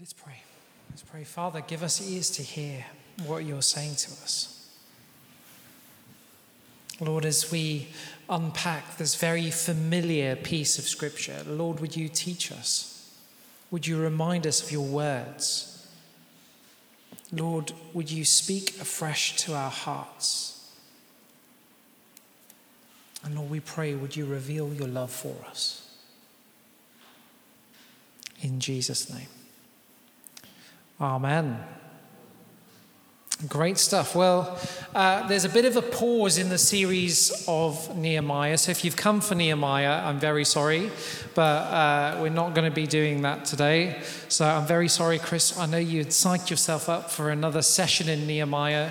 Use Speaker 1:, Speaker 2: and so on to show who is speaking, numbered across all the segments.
Speaker 1: Let's pray. Let's pray. Father, give us ears to hear what you're saying to us. Lord, as we unpack this very familiar piece of Scripture, Lord, would you teach us? Would you remind us of your words? Lord, would you speak afresh to our hearts? And Lord, we pray, would you reveal your love for us? In Jesus' name. Amen. Great stuff. Well, uh, there's a bit of a pause in the series of Nehemiah. So if you've come for Nehemiah, I'm very sorry, but uh, we're not going to be doing that today. So I'm very sorry, Chris. I know you'd psyched yourself up for another session in Nehemiah,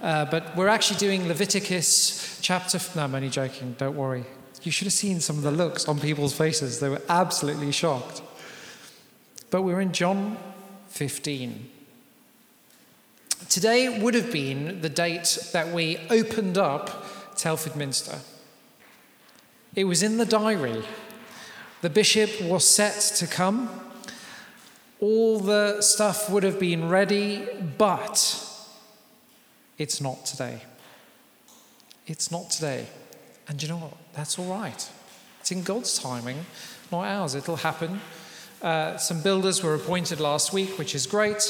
Speaker 1: uh, but we're actually doing Leviticus chapter. No, I'm only joking. Don't worry. You should have seen some of the looks on people's faces. They were absolutely shocked. But we're in John 15. Today would have been the date that we opened up Telford Minster. It was in the diary. The bishop was set to come. All the stuff would have been ready, but it's not today. It's not today. And you know what? That's all right. It's in God's timing, not ours. It'll happen uh, some builders were appointed last week, which is great.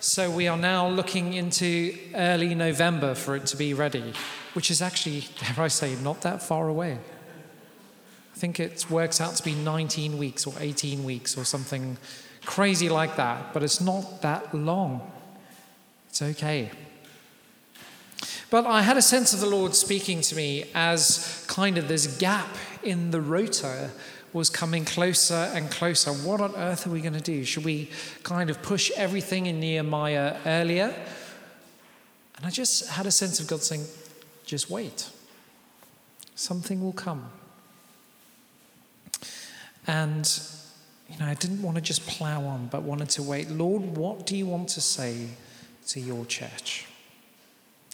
Speaker 1: So we are now looking into early November for it to be ready, which is actually, dare I say, not that far away. I think it works out to be 19 weeks or 18 weeks or something crazy like that, but it's not that long. It's okay. But I had a sense of the Lord speaking to me as kind of this gap in the rota was coming closer and closer. What on earth are we going to do? Should we kind of push everything in Nehemiah earlier? And I just had a sense of God saying, just wait. Something will come. And, you know, I didn't want to just plow on, but wanted to wait. Lord, what do you want to say to your church?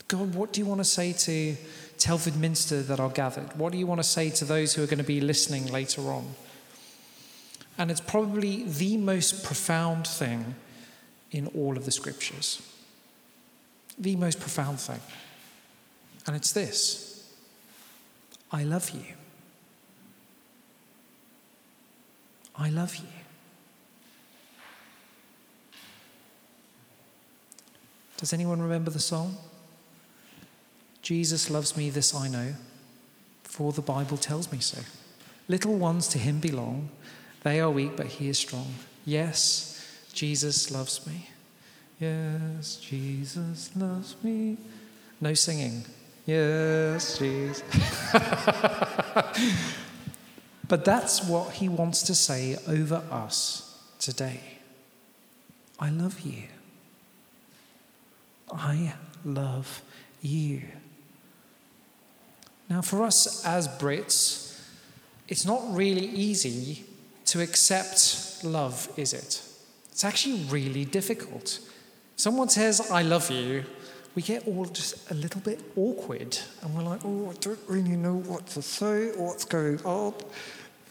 Speaker 1: God, what do you want to say to Telford Minster that are gathered? What do you want to say to those who are going to be listening later on? And it's probably the most profound thing in all of the scriptures. The most profound thing. And it's this I love you. I love you. Does anyone remember the song? Jesus loves me, this I know, for the Bible tells me so. Little ones to him belong. They are weak, but he is strong. Yes, Jesus loves me. Yes, Jesus loves me. No singing. Yes, Jesus. but that's what he wants to say over us today. I love you. I love you. Now, for us as Brits, it's not really easy to accept love, is it? It's actually really difficult. Someone says, I love you, we get all just a little bit awkward and we're like, oh, I don't really know what to say, what's going on.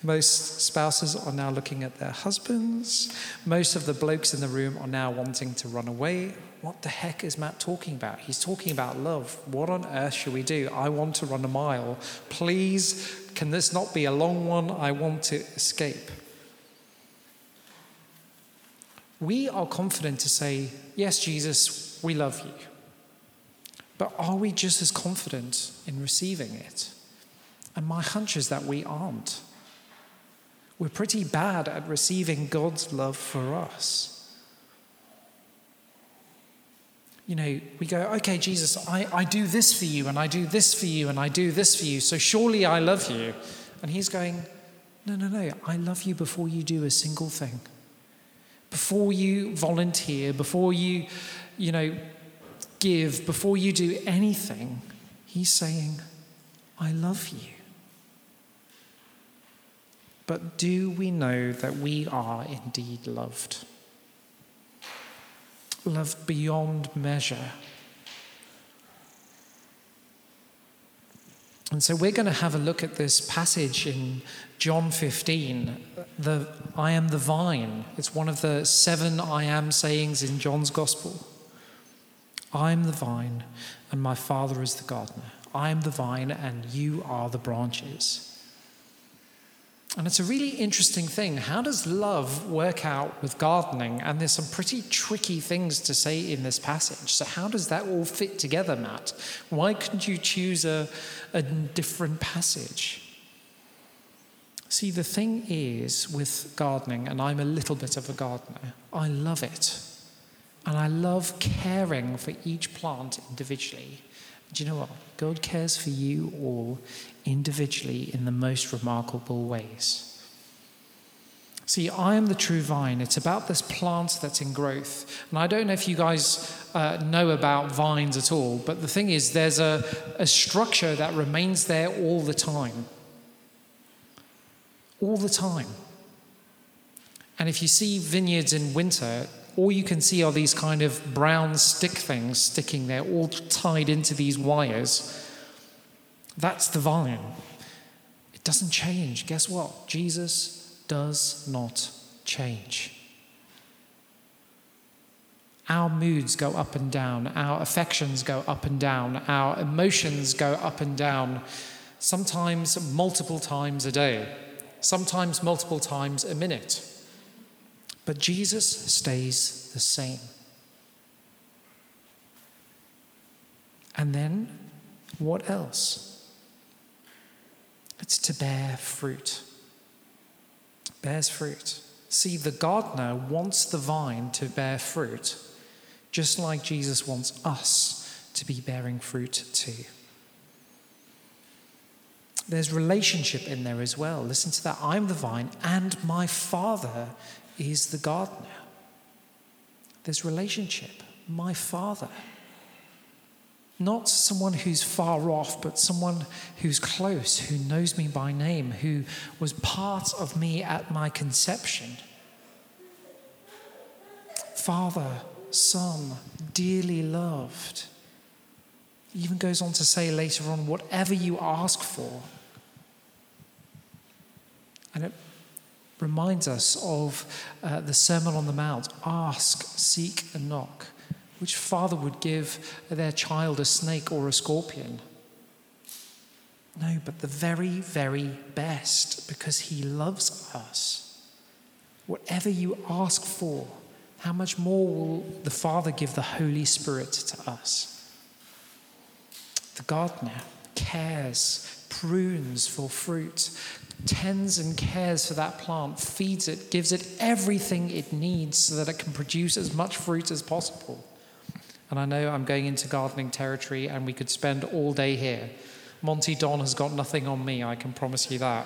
Speaker 1: Most spouses are now looking at their husbands. Most of the blokes in the room are now wanting to run away. What the heck is Matt talking about? He's talking about love. What on earth should we do? I want to run a mile. Please, can this not be a long one? I want to escape. We are confident to say, Yes, Jesus, we love you. But are we just as confident in receiving it? And my hunch is that we aren't. We're pretty bad at receiving God's love for us. You know, we go, okay, Jesus, I, I do this for you, and I do this for you, and I do this for you, so surely I love you. And he's going, no, no, no, I love you before you do a single thing. Before you volunteer, before you, you know, give, before you do anything, he's saying, I love you. But do we know that we are indeed loved? Loved beyond measure. And so we're going to have a look at this passage in John 15, the I am the vine. It's one of the seven I am sayings in John's gospel. I am the vine, and my Father is the gardener. I am the vine, and you are the branches. And it's a really interesting thing. How does love work out with gardening? And there's some pretty tricky things to say in this passage. So, how does that all fit together, Matt? Why couldn't you choose a, a different passage? See, the thing is with gardening, and I'm a little bit of a gardener, I love it. And I love caring for each plant individually. Do you know what? God cares for you all individually in the most remarkable ways. See, I am the true vine. It's about this plant that's in growth. And I don't know if you guys uh, know about vines at all, but the thing is, there's a, a structure that remains there all the time. All the time. And if you see vineyards in winter, all you can see are these kind of brown stick things sticking there, all tied into these wires. That's the vine. It doesn't change. Guess what? Jesus does not change. Our moods go up and down, our affections go up and down, our emotions go up and down, sometimes multiple times a day, sometimes multiple times a minute. But Jesus stays the same. And then, what else? It's to bear fruit. Bears fruit. See, the gardener wants the vine to bear fruit, just like Jesus wants us to be bearing fruit too. There's relationship in there as well. Listen to that. I'm the vine, and my Father is the gardener. There's relationship. My Father. Not someone who's far off, but someone who's close, who knows me by name, who was part of me at my conception. Father, Son, dearly loved. Even goes on to say later on, whatever you ask for. And it reminds us of uh, the Sermon on the Mount ask, seek, and knock. Which father would give their child a snake or a scorpion? No, but the very, very best because he loves us. Whatever you ask for, how much more will the Father give the Holy Spirit to us? The gardener cares, prunes for fruit, tends and cares for that plant, feeds it, gives it everything it needs so that it can produce as much fruit as possible. And I know I'm going into gardening territory and we could spend all day here. Monty Don has got nothing on me, I can promise you that.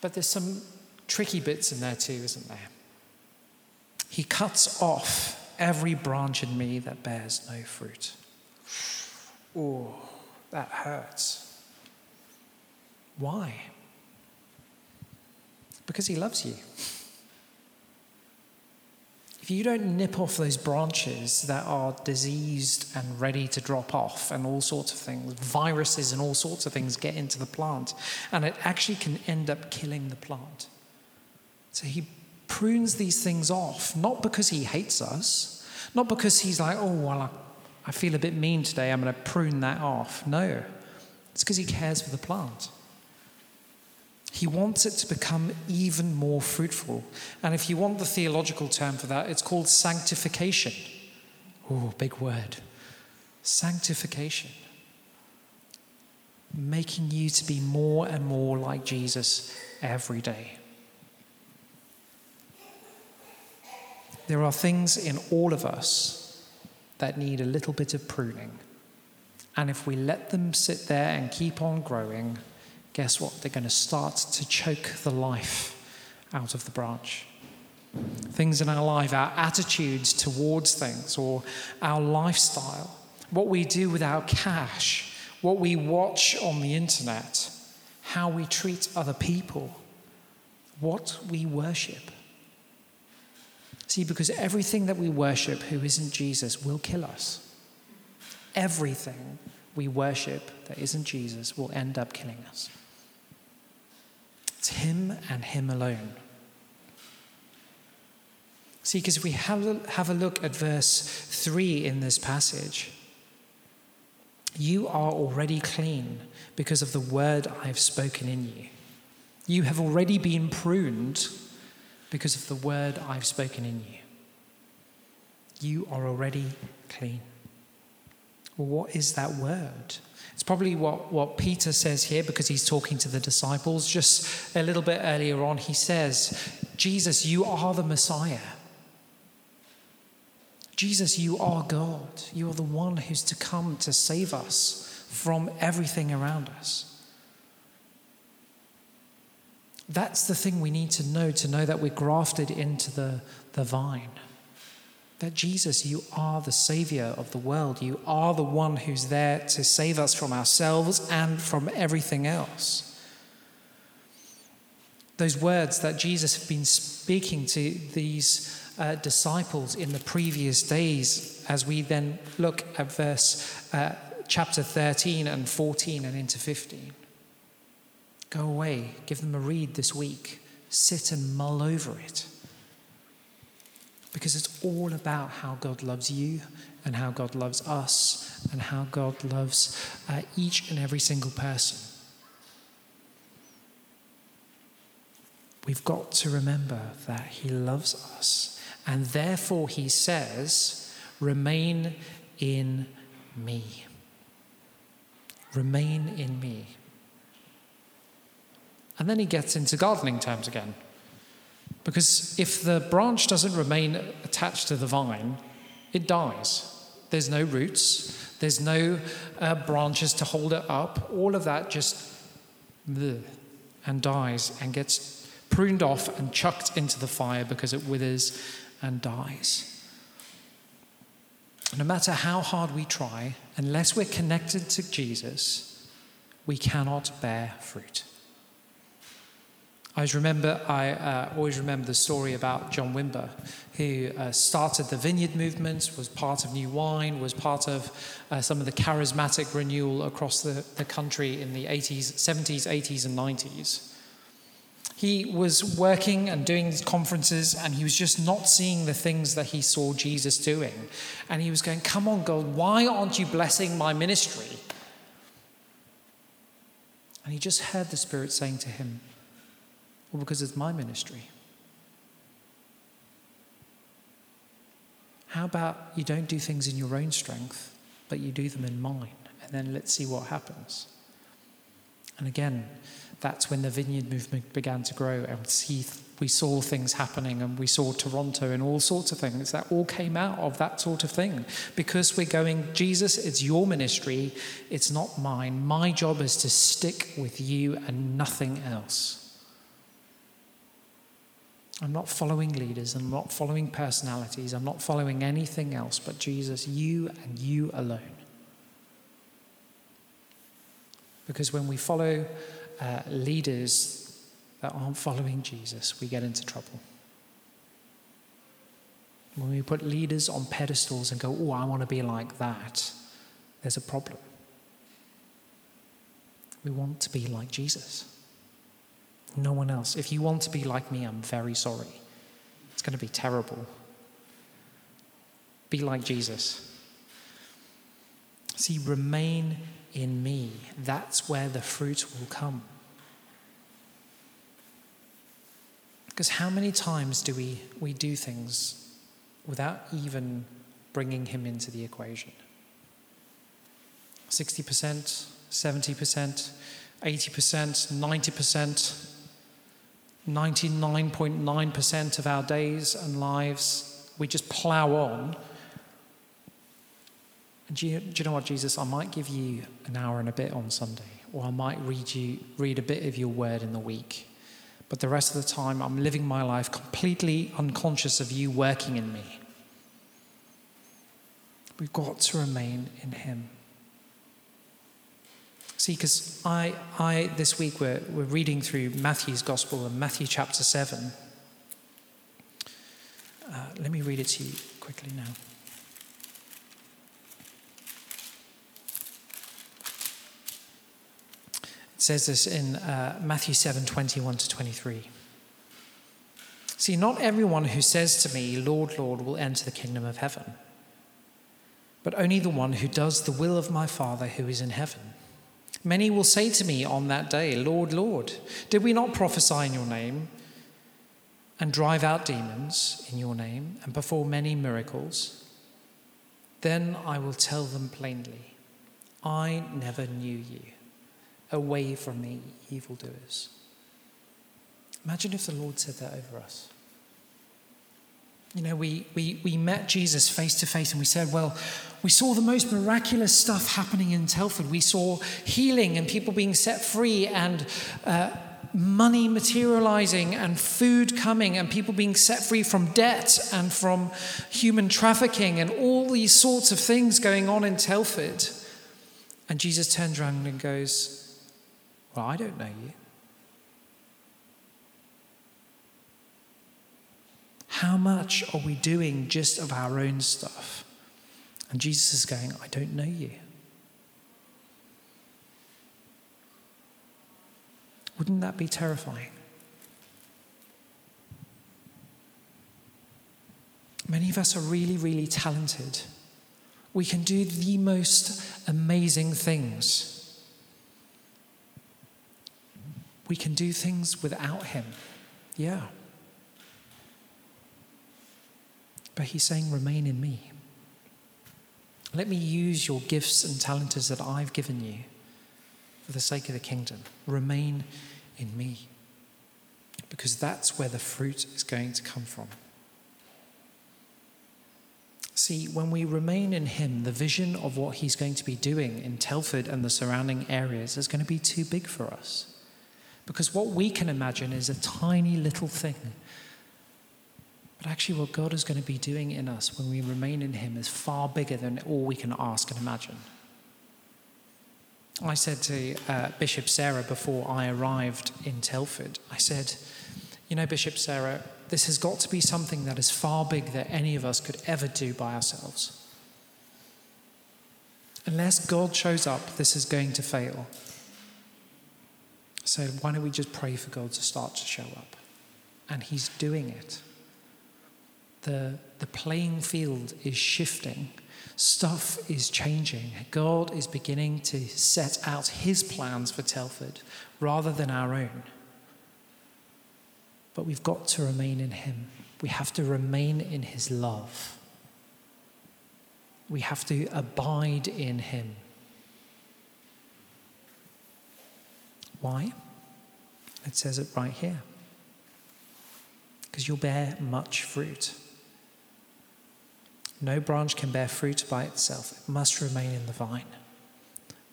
Speaker 1: But there's some tricky bits in there too, isn't there? He cuts off every branch in me that bears no fruit. Oh, that hurts. Why? Because he loves you. If you don't nip off those branches that are diseased and ready to drop off, and all sorts of things, viruses and all sorts of things get into the plant, and it actually can end up killing the plant. So he prunes these things off, not because he hates us, not because he's like, oh, well, I, I feel a bit mean today, I'm going to prune that off. No, it's because he cares for the plant. He wants it to become even more fruitful. And if you want the theological term for that, it's called sanctification. Oh, big word. Sanctification. Making you to be more and more like Jesus every day. There are things in all of us that need a little bit of pruning. And if we let them sit there and keep on growing, guess what? They're going to start to choke the life out of the branch. Things in our life, our attitudes towards things, or our lifestyle, what we do with our cash, what we watch on the internet, how we treat other people, what we worship. See, because everything that we worship who isn't Jesus will kill us. Everything we worship that isn't Jesus will end up killing us. It's Him and Him alone. See, because if we have a, have a look at verse 3 in this passage, you are already clean because of the word I have spoken in you. You have already been pruned because of the word I've spoken in you. You are already clean. Well, what is that word? It's probably what, what Peter says here because he's talking to the disciples. Just a little bit earlier on, he says, Jesus, you are the Messiah. Jesus, you are God. You are the one who's to come to save us from everything around us. That's the thing we need to know to know that we're grafted into the, the vine. That Jesus, you are the Savior of the world. You are the one who's there to save us from ourselves and from everything else. Those words that Jesus had been speaking to these uh, disciples in the previous days, as we then look at verse uh, chapter 13 and 14 and into 15. Go away, give them a read this week, sit and mull over it. Because it's all about how God loves you and how God loves us and how God loves uh, each and every single person. We've got to remember that He loves us and therefore, he says, remain in me. Remain in me. And then he gets into gardening terms again. Because if the branch doesn't remain attached to the vine, it dies. There's no roots, there's no uh, branches to hold it up. All of that just bleh, and dies and gets pruned off and chucked into the fire because it withers and dies. No matter how hard we try, unless we're connected to Jesus, we cannot bear fruit. I always remember, I uh, always remember the story about John Wimber, who uh, started the vineyard movement, was part of New Wine, was part of uh, some of the charismatic renewal across the, the country in the 80s, 70s, 80s, and 90s. He was working and doing these conferences, and he was just not seeing the things that he saw Jesus doing. And he was going, Come on, God, why aren't you blessing my ministry? And he just heard the Spirit saying to him, Well, because it's my ministry. How about you don't do things in your own strength, but you do them in mine? And then let's see what happens. And again, that's when the vineyard movement began to grow and see, we saw things happening and we saw Toronto and all sorts of things that all came out of that sort of thing because we're going Jesus it's your ministry it's not mine my job is to stick with you and nothing else I'm not following leaders I'm not following personalities I'm not following anything else but Jesus you and you alone because when we follow uh, leaders that aren't following Jesus, we get into trouble. When we put leaders on pedestals and go, oh, I want to be like that, there's a problem. We want to be like Jesus. No one else. If you want to be like me, I'm very sorry. It's going to be terrible. Be like Jesus. See, remain in me. That's where the fruit will come. Because how many times do we, we do things without even bringing him into the equation? 60%, 70%, 80%, 90%, 99.9% of our days and lives, we just plow on do you, do you know what, Jesus? I might give you an hour and a bit on Sunday, or I might read you read a bit of your word in the week. But the rest of the time, I'm living my life completely unconscious of you working in me. We've got to remain in Him. See, because I, I, this week we're, we're reading through Matthew's Gospel and Matthew chapter 7. Uh, let me read it to you quickly now. It says this in uh, Matthew 7 21 to 23. See, not everyone who says to me, Lord, Lord, will enter the kingdom of heaven, but only the one who does the will of my Father who is in heaven. Many will say to me on that day, Lord, Lord, did we not prophesy in your name and drive out demons in your name and perform many miracles? Then I will tell them plainly, I never knew you. Away from me, evildoers. Imagine if the Lord said that over us. You know, we, we, we met Jesus face to face and we said, Well, we saw the most miraculous stuff happening in Telford. We saw healing and people being set free and uh, money materializing and food coming and people being set free from debt and from human trafficking and all these sorts of things going on in Telford. And Jesus turns around and goes, Well, I don't know you. How much are we doing just of our own stuff? And Jesus is going, I don't know you. Wouldn't that be terrifying? Many of us are really, really talented. We can do the most amazing things. We can do things without Him. Yeah. But he's saying, Remain in me. Let me use your gifts and talents that I've given you for the sake of the kingdom. Remain in me. Because that's where the fruit is going to come from. See, when we remain in Him, the vision of what He's going to be doing in Telford and the surrounding areas is going to be too big for us. Because what we can imagine is a tiny little thing but actually, what God is going to be doing in us when we remain in Him is far bigger than all we can ask and imagine. I said to uh, Bishop Sarah before I arrived in Telford, I said, You know, Bishop Sarah, this has got to be something that is far bigger than any of us could ever do by ourselves. Unless God shows up, this is going to fail. So, why don't we just pray for God to start to show up? And He's doing it the, the playing field is shifting. Stuff is changing. God is beginning to set out his plans for Telford rather than our own. But we've got to remain in him. We have to remain in his love. We have to abide in him. Why? It says it right here. Because you'll bear much fruit. No branch can bear fruit by itself, it must remain in the vine.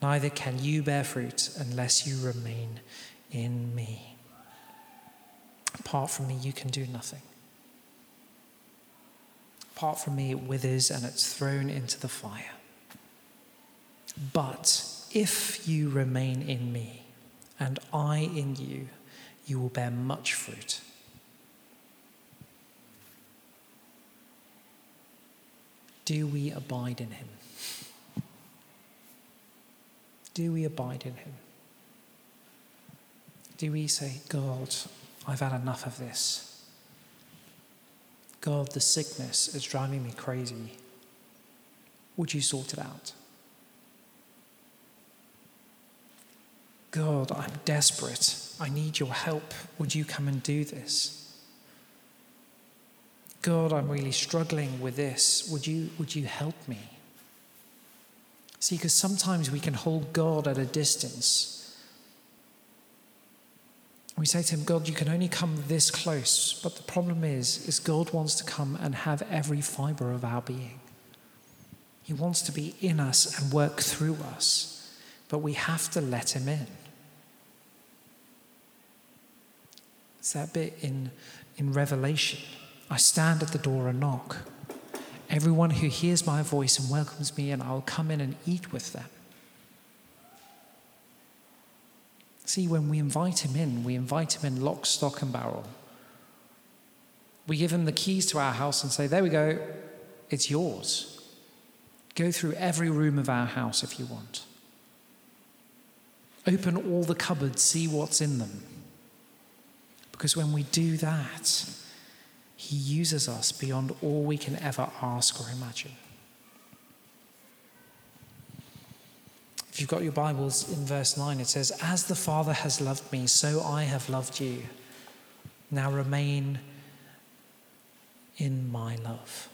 Speaker 1: Neither can you bear fruit unless you remain in me. Apart from me, you can do nothing. Apart from me, it withers and it's thrown into the fire. But if you remain in me and I in you, you will bear much fruit. Do we abide in him? Do we abide in him? Do we say, God, I've had enough of this? God, the sickness is driving me crazy. Would you sort it out? God, I'm desperate. I need your help. Would you come and do this? God, I'm really struggling with this. Would you, would you help me? See, because sometimes we can hold God at a distance. We say to him, God, you can only come this close. But the problem is, is God wants to come and have every fiber of our being. He wants to be in us and work through us. But we have to let him in. It's that bit in, in Revelation I stand at the door and knock. Everyone who hears my voice and welcomes me in, I will come in and eat with them. See, when we invite him in, we invite him in lock, stock, and barrel. We give him the keys to our house and say, There we go, it's yours. Go through every room of our house if you want. Open all the cupboards, see what's in them. Because when we do that, He uses us beyond all we can ever ask or imagine. If you've got your Bibles in verse 9, it says, As the Father has loved me, so I have loved you. Now remain in my love.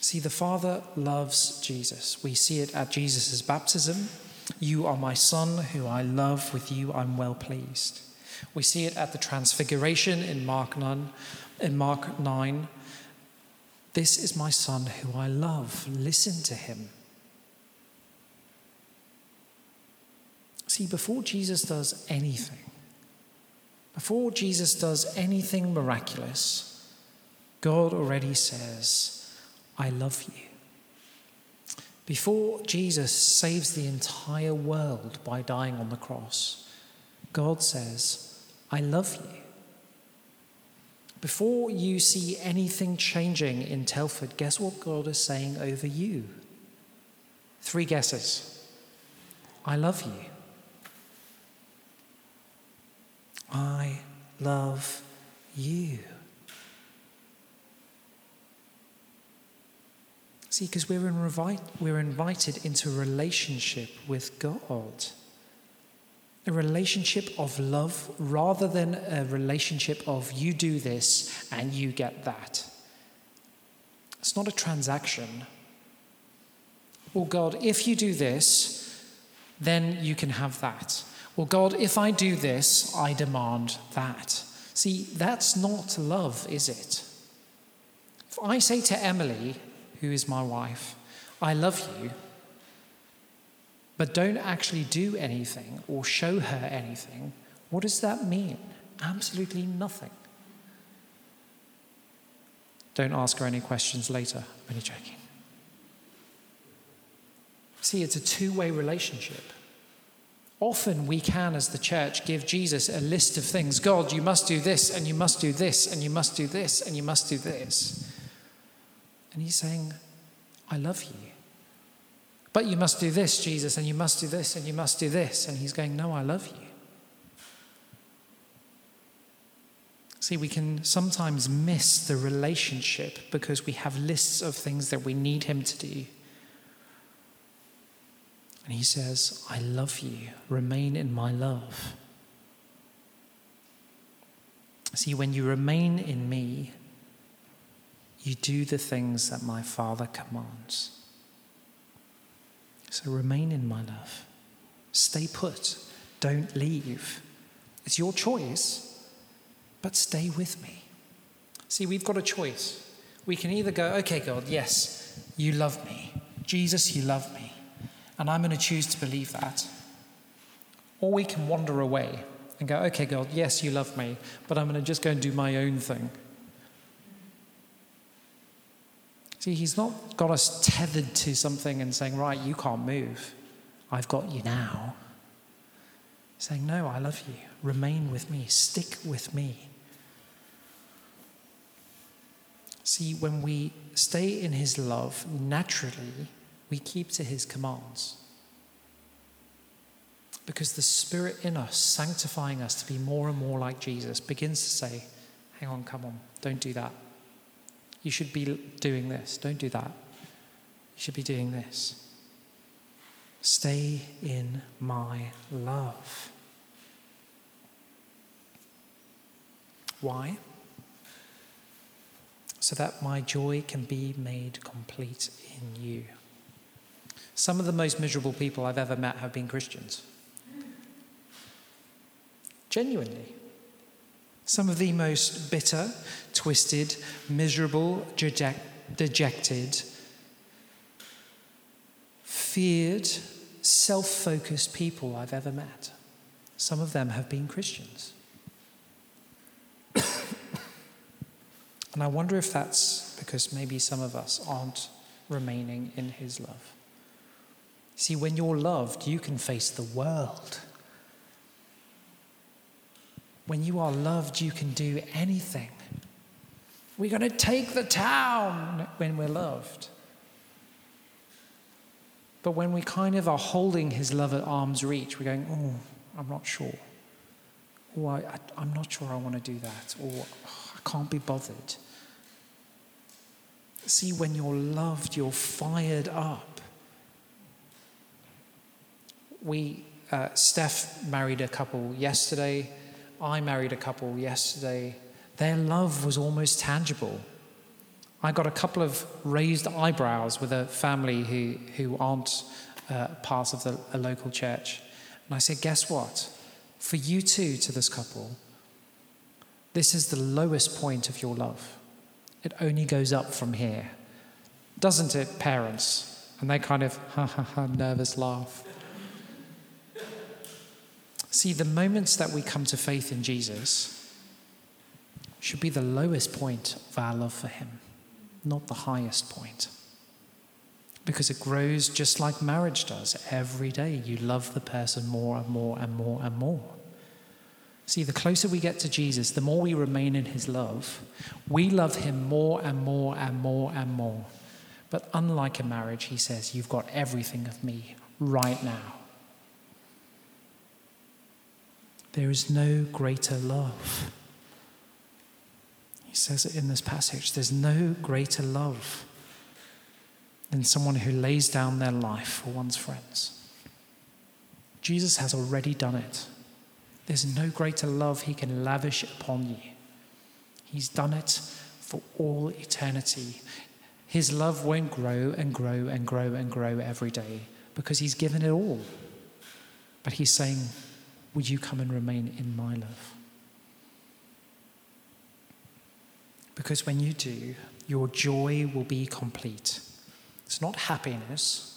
Speaker 1: See, the Father loves Jesus. We see it at Jesus' baptism. You are my Son, who I love. With you I'm well pleased. We see it at the Transfiguration in Mark 9. In Mark 9 this is my Son, who I love. Listen to him. See, before Jesus does anything, before Jesus does anything miraculous, God already says, I love you. Before Jesus saves the entire world by dying on the cross, God says, I love you. Before you see anything changing in Telford, guess what God is saying over you? Three guesses. I love you. I love you. See, because we're, invite, we're invited into relationship with God. A relationship of love rather than a relationship of you do this and you get that. It's not a transaction. Well, God, if you do this, then you can have that. Well, God, if I do this, I demand that. See, that's not love, is it? If I say to Emily, who is my wife, I love you, but don't actually do anything or show her anything, what does that mean? Absolutely nothing. Don't ask her any questions later. I'm only joking. See, it's a two way relationship. Often we can, as the church, give Jesus a list of things God, you must do this, and you must do this, and you must do this, and you must do this. And he's saying, I love you. But you must do this, Jesus, and you must do this, and you must do this. And he's going, No, I love you. See, we can sometimes miss the relationship because we have lists of things that we need him to do. And he says, I love you. Remain in my love. See, when you remain in me, you do the things that my Father commands. So remain in my love. Stay put. Don't leave. It's your choice, but stay with me. See, we've got a choice. We can either go, okay, God, yes, you love me. Jesus, you love me. And I'm going to choose to believe that. Or we can wander away and go, okay, God, yes, you love me, but I'm going to just go and do my own thing. See, he's not got us tethered to something and saying, right, you can't move. I've got you now. He's saying, no, I love you. Remain with me. Stick with me. See, when we stay in his love, naturally, we keep to his commands. Because the Spirit in us, sanctifying us to be more and more like Jesus, begins to say, hang on, come on, don't do that. You should be doing this. Don't do that. You should be doing this. Stay in my love. Why? So that my joy can be made complete in you. Some of the most miserable people I've ever met have been Christians. Genuinely. Some of the most bitter, twisted, miserable, dejected, feared, self focused people I've ever met. Some of them have been Christians. and I wonder if that's because maybe some of us aren't remaining in His love. See, when you're loved, you can face the world. When you are loved, you can do anything. We're going to take the town when we're loved. But when we kind of are holding his love at arm's reach, we're going, oh, I'm not sure. Or I, am not sure I want to do that. Or oh, I can't be bothered. See, when you're loved, you're fired up. We, uh, Steph married a couple yesterday. I married a couple yesterday. Their love was almost tangible. I got a couple of raised eyebrows with a family who, who aren't uh, part of the, a local church. And I said, Guess what? For you too, to this couple, this is the lowest point of your love. It only goes up from here. Doesn't it, parents? And they kind of, ha ha ha, nervous laugh. See, the moments that we come to faith in Jesus should be the lowest point of our love for Him not the highest point. Because it grows just like marriage does. Every day you love the person more and more and more and more. See, the closer we get to Jesus, the more we remain in his love, we love him more and more and more and more. But unlike a marriage, he says, You've got everything of me right now. There is no greater love he says it in this passage there's no greater love than someone who lays down their life for one's friends. Jesus has already done it. There's no greater love he can lavish upon you. He's done it for all eternity. His love won't grow and grow and grow and grow every day because he's given it all. But he's saying, Would you come and remain in my love? Because when you do, your joy will be complete. It's not happiness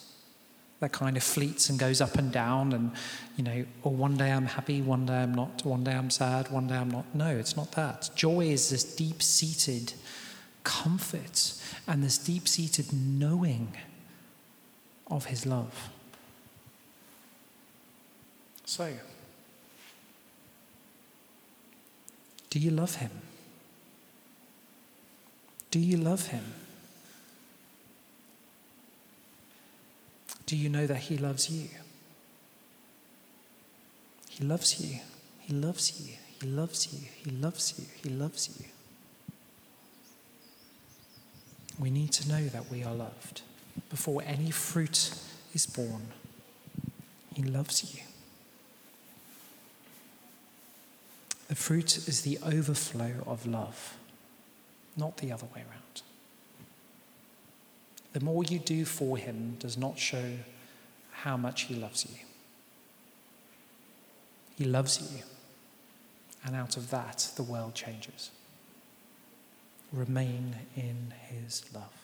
Speaker 1: that kind of fleets and goes up and down, and, you know, oh, one day I'm happy, one day I'm not, one day I'm sad, one day I'm not. No, it's not that. Joy is this deep seated comfort and this deep seated knowing of His love. So, do you love Him? Do you love him? Do you know that he loves you? He loves you. He loves you. He loves you. He loves you. He loves you. We need to know that we are loved before any fruit is borne. He loves you. The fruit is the overflow of love not the other way around. The more you do for him does not show how much he loves you. He loves you, and out of that, the world changes. Remain in his love.